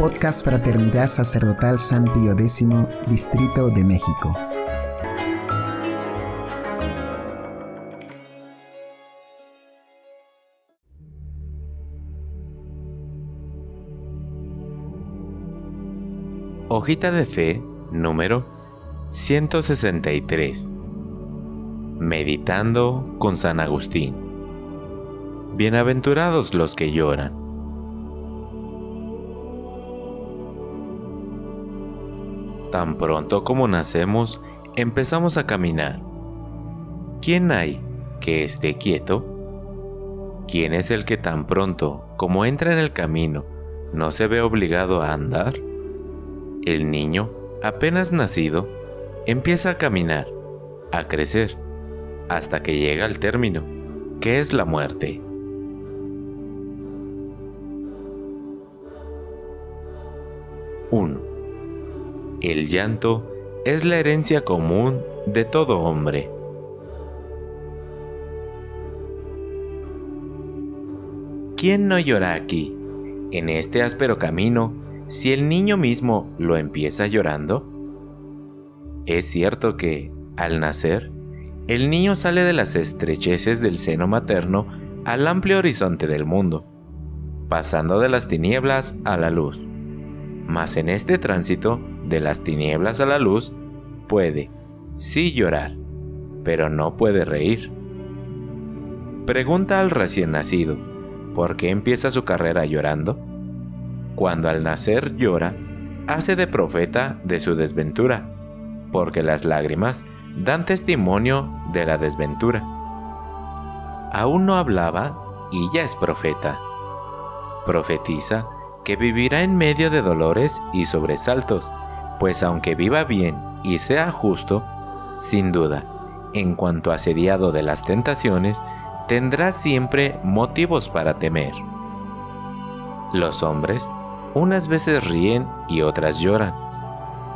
Podcast Fraternidad Sacerdotal San Pío X, Distrito de México. Hojita de Fe número 163. Meditando con San Agustín. Bienaventurados los que lloran. Tan pronto como nacemos, empezamos a caminar. ¿Quién hay que esté quieto? ¿Quién es el que tan pronto como entra en el camino no se ve obligado a andar? El niño, apenas nacido, empieza a caminar, a crecer, hasta que llega al término, que es la muerte. ¡1! El llanto es la herencia común de todo hombre. ¿Quién no llora aquí, en este áspero camino si el niño mismo lo empieza llorando? Es cierto que, al nacer, el niño sale de las estrecheces del seno materno al amplio horizonte del mundo, pasando de las tinieblas a la luz. Mas en este tránsito, de las tinieblas a la luz, puede, sí llorar, pero no puede reír. Pregunta al recién nacido, ¿por qué empieza su carrera llorando? cuando al nacer llora, hace de profeta de su desventura, porque las lágrimas dan testimonio de la desventura. Aún no hablaba y ya es profeta. Profetiza que vivirá en medio de dolores y sobresaltos, pues aunque viva bien y sea justo, sin duda, en cuanto asediado de las tentaciones, tendrá siempre motivos para temer. Los hombres unas veces ríen y otras lloran,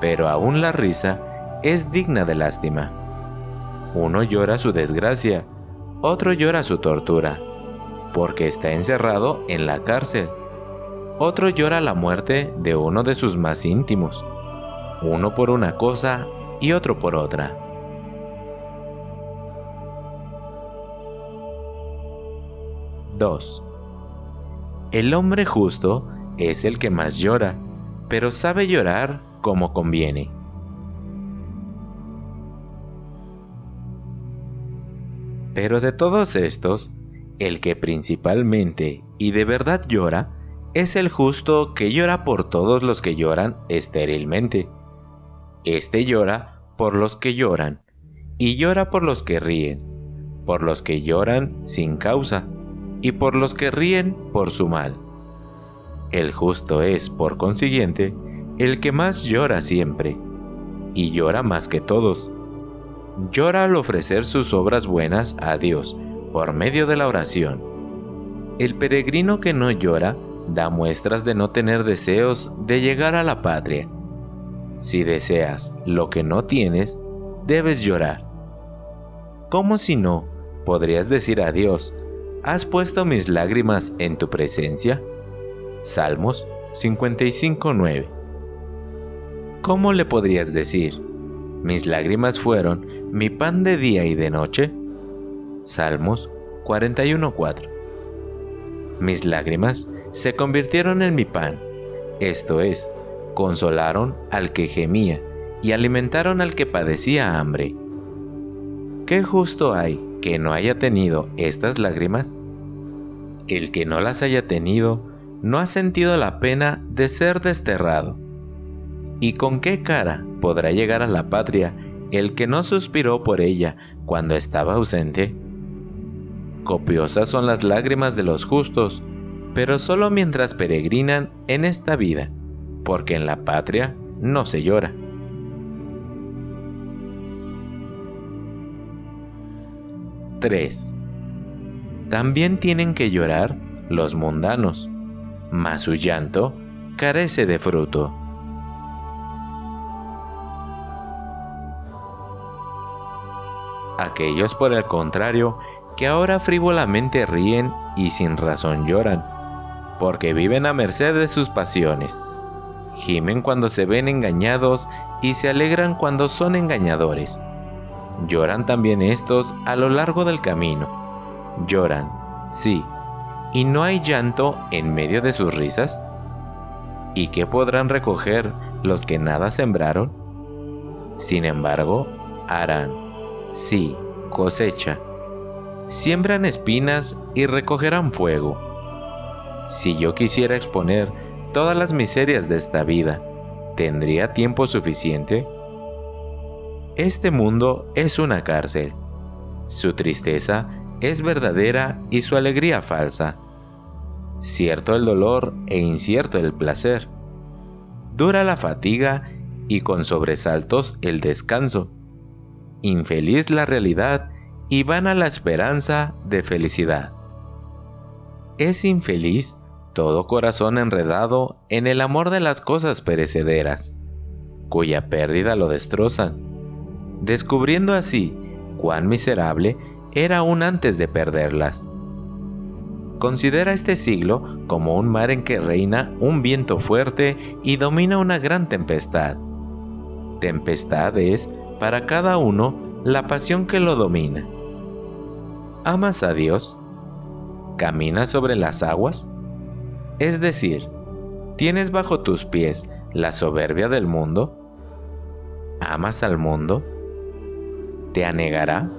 pero aún la risa es digna de lástima. Uno llora su desgracia, otro llora su tortura, porque está encerrado en la cárcel. Otro llora la muerte de uno de sus más íntimos, uno por una cosa y otro por otra. (2) El hombre justo es el que más llora, pero sabe llorar como conviene. Pero de todos estos, el que principalmente y de verdad llora es el justo que llora por todos los que lloran estérilmente. Este llora por los que lloran, y llora por los que ríen, por los que lloran sin causa, y por los que ríen por su mal. El justo es, por consiguiente, el que más llora siempre, y llora más que todos. Llora al ofrecer sus obras buenas a Dios por medio de la oración. El peregrino que no llora da muestras de no tener deseos de llegar a la patria. Si deseas lo que no tienes, debes llorar. ¿Cómo si no podrías decir a Dios, ¿has puesto mis lágrimas en tu presencia? Salmos 55.9. ¿Cómo le podrías decir? Mis lágrimas fueron mi pan de día y de noche. Salmos 41.4. Mis lágrimas se convirtieron en mi pan, esto es, consolaron al que gemía y alimentaron al que padecía hambre. ¿Qué justo hay que no haya tenido estas lágrimas? El que no las haya tenido no ha sentido la pena de ser desterrado. ¿Y con qué cara podrá llegar a la patria el que no suspiró por ella cuando estaba ausente? Copiosas son las lágrimas de los justos, pero solo mientras peregrinan en esta vida, porque en la patria no se llora. (3) También tienen que llorar los mundanos, mas su llanto carece de fruto. Aquellos, por el contrario, que ahora frívolamente ríen y sin razón lloran, porque viven a merced de sus pasiones, gimen cuando se ven engañados y se alegran cuando son engañadores. Lloran también estos a lo largo del camino. Lloran, sí, y no hay llanto en medio de sus risas. ¿Y qué podrán recoger los que nada sembraron? Sin embargo, harán, sí, cosecha. Siembran espinas y recogerán fuego. Si yo quisiera exponer todas las miserias de esta vida, ¿tendría tiempo suficiente? Este mundo es una cárcel. Su tristeza es verdadera y su alegría falsa. Cierto el dolor e incierto el placer. Dura la fatiga y con sobresaltos el descanso. Infeliz la realidad y vana la esperanza de felicidad. Es infeliz todo corazón enredado en el amor de las cosas perecederas, cuya pérdida lo destrozan, descubriendo así cuán miserable era aún antes de perderlas. Considera este siglo como un mar en que reina un viento fuerte y domina una gran tempestad. Tempestad es, para cada uno, la pasión que lo domina. ¿Amas a Dios? ¿Caminas sobre las aguas? Es decir, ¿tienes bajo tus pies la soberbia del mundo? ¿Amas al mundo? ¿Te anegará?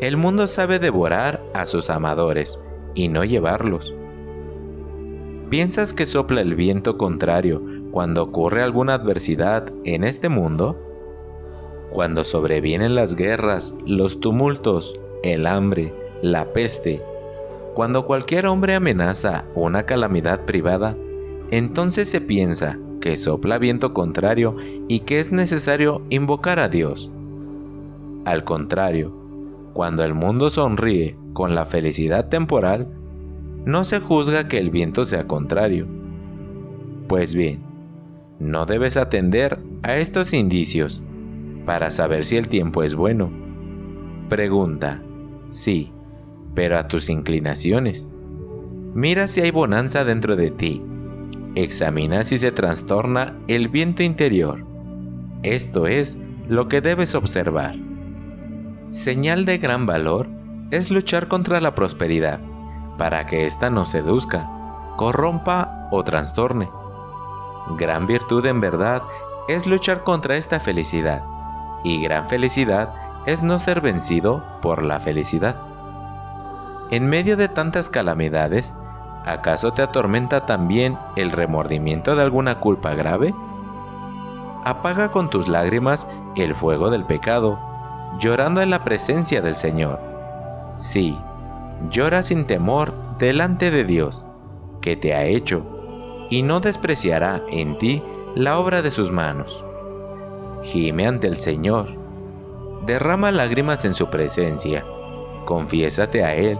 El mundo sabe devorar a sus amadores y no llevarlos. ¿Piensas que sopla el viento contrario cuando ocurre alguna adversidad en este mundo? Cuando sobrevienen las guerras, los tumultos, el hambre, la peste, cuando cualquier hombre amenaza una calamidad privada, entonces se piensa que sopla viento contrario y que es necesario invocar a Dios. Al contrario, cuando el mundo sonríe con la felicidad temporal, no se juzga que el viento sea contrario. Pues bien, no debes atender a estos indicios para saber si el tiempo es bueno. Pregunta, sí, pero a tus inclinaciones. Mira si hay bonanza dentro de ti. Examina si se trastorna el viento interior. Esto es lo que debes observar. Señal de gran valor es luchar contra la prosperidad, para que ésta no seduzca, corrompa o trastorne. Gran virtud en verdad es luchar contra esta felicidad, y gran felicidad es no ser vencido por la felicidad. En medio de tantas calamidades, ¿acaso te atormenta también el remordimiento de alguna culpa grave? Apaga con tus lágrimas el fuego del pecado, llorando en la presencia del Señor. Sí, llora sin temor delante de Dios, que te ha hecho, y no despreciará en ti la obra de sus manos. Gime ante el Señor, derrama lágrimas en su presencia, confiésate a Él,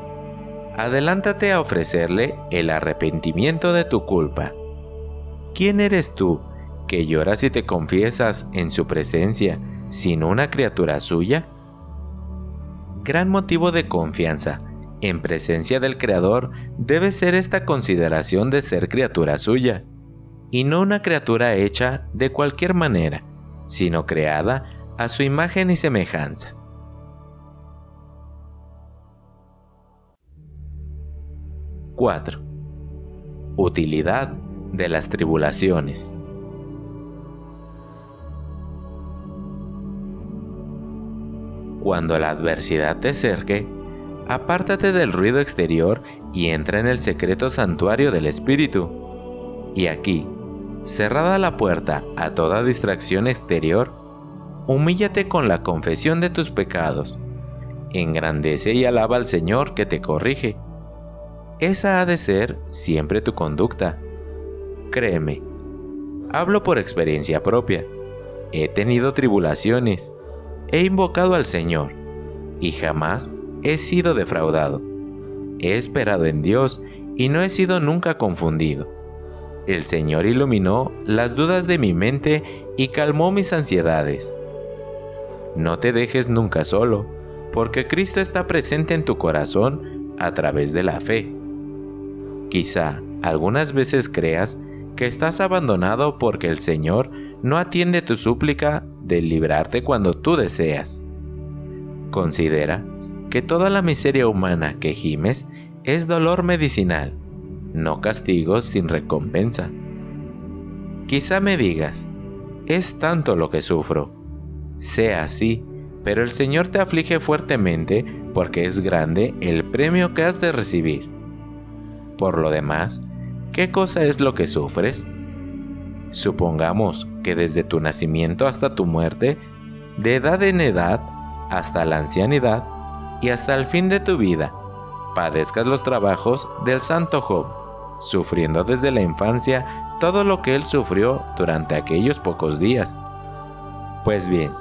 adelántate a ofrecerle el arrepentimiento de tu culpa. ¿Quién eres tú que lloras y te confiesas en su presencia sin una criatura suya? Gran motivo de confianza en presencia del Creador debe ser esta consideración de ser criatura suya, y no una criatura hecha de cualquier manera, sino creada a su imagen y semejanza. 4. Utilidad de las tribulaciones. Cuando la adversidad te cerque, apártate del ruido exterior y entra en el secreto santuario del Espíritu. Y aquí, cerrada la puerta a toda distracción exterior, humíllate con la confesión de tus pecados. Engrandece y alaba al Señor que te corrige esa ha de ser siempre tu conducta. Créeme, hablo por experiencia propia. He tenido tribulaciones, he invocado al Señor y jamás he sido defraudado. He esperado en Dios y no he sido nunca confundido. El Señor iluminó las dudas de mi mente y calmó mis ansiedades. No te dejes nunca solo, porque Cristo está presente en tu corazón a través de la fe. Quizá algunas veces creas que estás abandonado porque el Señor no atiende tu súplica de librarte cuando tú deseas. Considera que toda la miseria humana que gimes es dolor medicinal, no castigo sin recompensa. Quizá me digas, es tanto lo que sufro. Sea así, pero el Señor te aflige fuertemente porque es grande el premio que has de recibir. Por lo demás, ¿qué cosa es lo que sufres? Supongamos que desde tu nacimiento hasta tu muerte, de edad en edad, hasta la ancianidad y hasta el fin de tu vida, padezcas los trabajos del santo Job, sufriendo desde la infancia todo lo que él sufrió durante aquellos pocos días. Pues bien,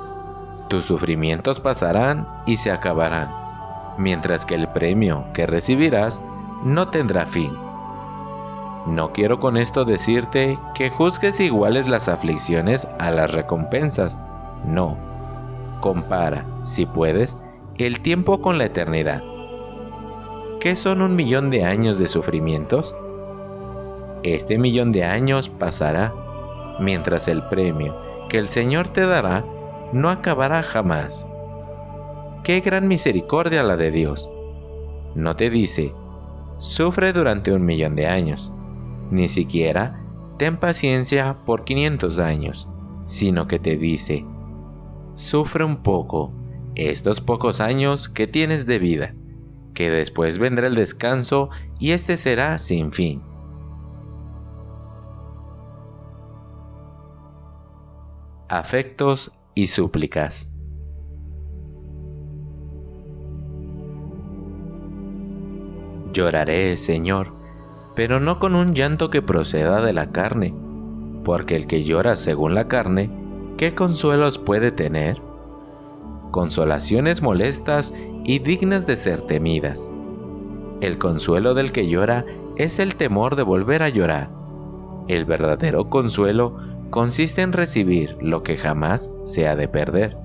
tus sufrimientos pasarán y se acabarán, mientras que el premio que recibirás no tendrá fin. No quiero con esto decirte que juzgues iguales las aflicciones a las recompensas, no. Compara, si puedes, el tiempo con la eternidad. ¿Qué son un millón de años de sufrimientos? Este millón de años pasará, mientras el premio que el Señor te dará no acabará jamás. Qué gran misericordia la de Dios. No te dice, sufre durante un millón de años, ni siquiera ten paciencia por 500 años, sino que te dice, sufre un poco estos pocos años que tienes de vida, que después vendrá el descanso y este será sin fin. Afectos y súplicas. Lloraré, Señor, pero no con un llanto que proceda de la carne, porque el que llora según la carne, ¿qué consuelos puede tener? Consolaciones molestas y dignas de ser temidas. El consuelo del que llora es el temor de volver a llorar. El verdadero consuelo consiste en recibir lo que jamás se ha de perder.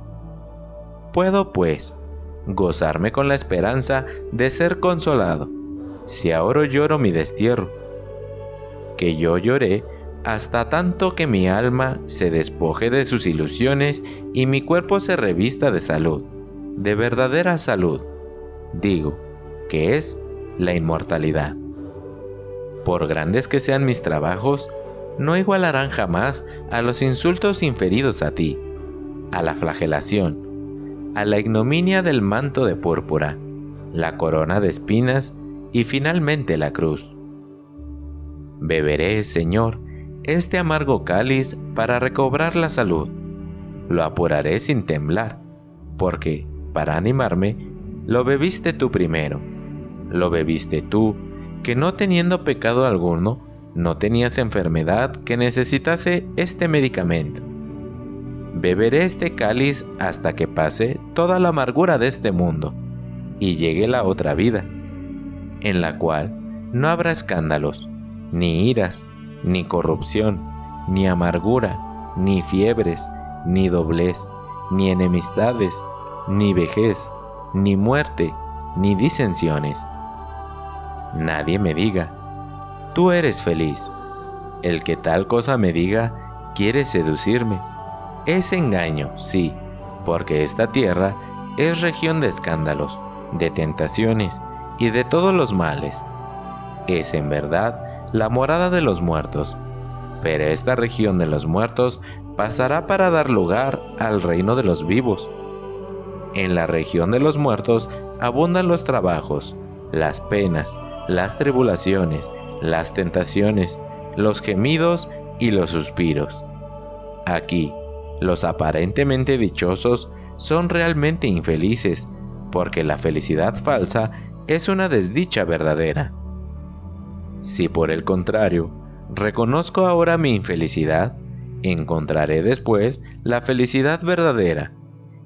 Puedo, pues, gozarme con la esperanza de ser consolado, si ahora lloro mi destierro, que yo lloré hasta tanto que mi alma se despoje de sus ilusiones y mi cuerpo se revista de salud, de verdadera salud, digo, que es la inmortalidad. Por grandes que sean mis trabajos, no igualarán jamás a los insultos inferidos a ti, a la flagelación, a la ignominia del manto de púrpura, la corona de espinas y finalmente la cruz. Beberé, Señor, este amargo cáliz para recobrar la salud. Lo apuraré sin temblar, porque, para animarme, lo bebiste tú primero. Lo bebiste tú, que no teniendo pecado alguno, no tenías enfermedad que necesitase este medicamento. Beberé este cáliz hasta que pase toda la amargura de este mundo y llegue la otra vida, en la cual no habrá escándalos, ni iras, ni corrupción, ni amargura, ni fiebres, ni doblez, ni enemistades, ni vejez, ni muerte, ni disensiones. Nadie me diga, tú eres feliz. El que tal cosa me diga quiere seducirme. Es engaño, sí, porque esta tierra es región de escándalos, de tentaciones y de todos los males. Es en verdad la morada de los muertos, pero esta región de los muertos pasará para dar lugar al reino de los vivos. En la región de los muertos abundan los trabajos, las penas, las tribulaciones, las tentaciones, los gemidos y los suspiros. Aquí, los aparentemente dichosos son realmente infelices, porque la felicidad falsa es una desdicha verdadera. Si por el contrario, reconozco ahora mi infelicidad, encontraré después la felicidad verdadera.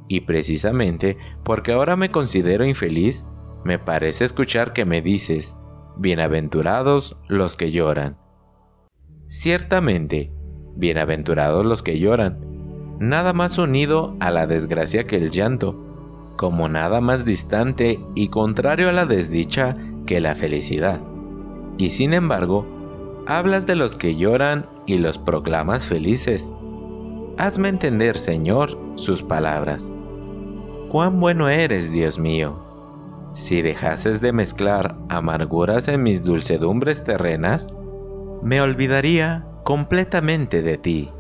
Y precisamente porque ahora me considero infeliz, me parece escuchar que me dices, Bienaventurados los que lloran. Ciertamente, bienaventurados los que lloran, nada más unido a la desgracia que el llanto, como nada más distante y contrario a la desdicha que la felicidad. Y sin embargo, hablas de los que lloran y los proclamas felices. Hazme entender, Señor, sus palabras. Cuán bueno eres, Dios mío. Si dejases de mezclar amarguras en mis dulcedumbres terrenas, me olvidaría completamente de ti.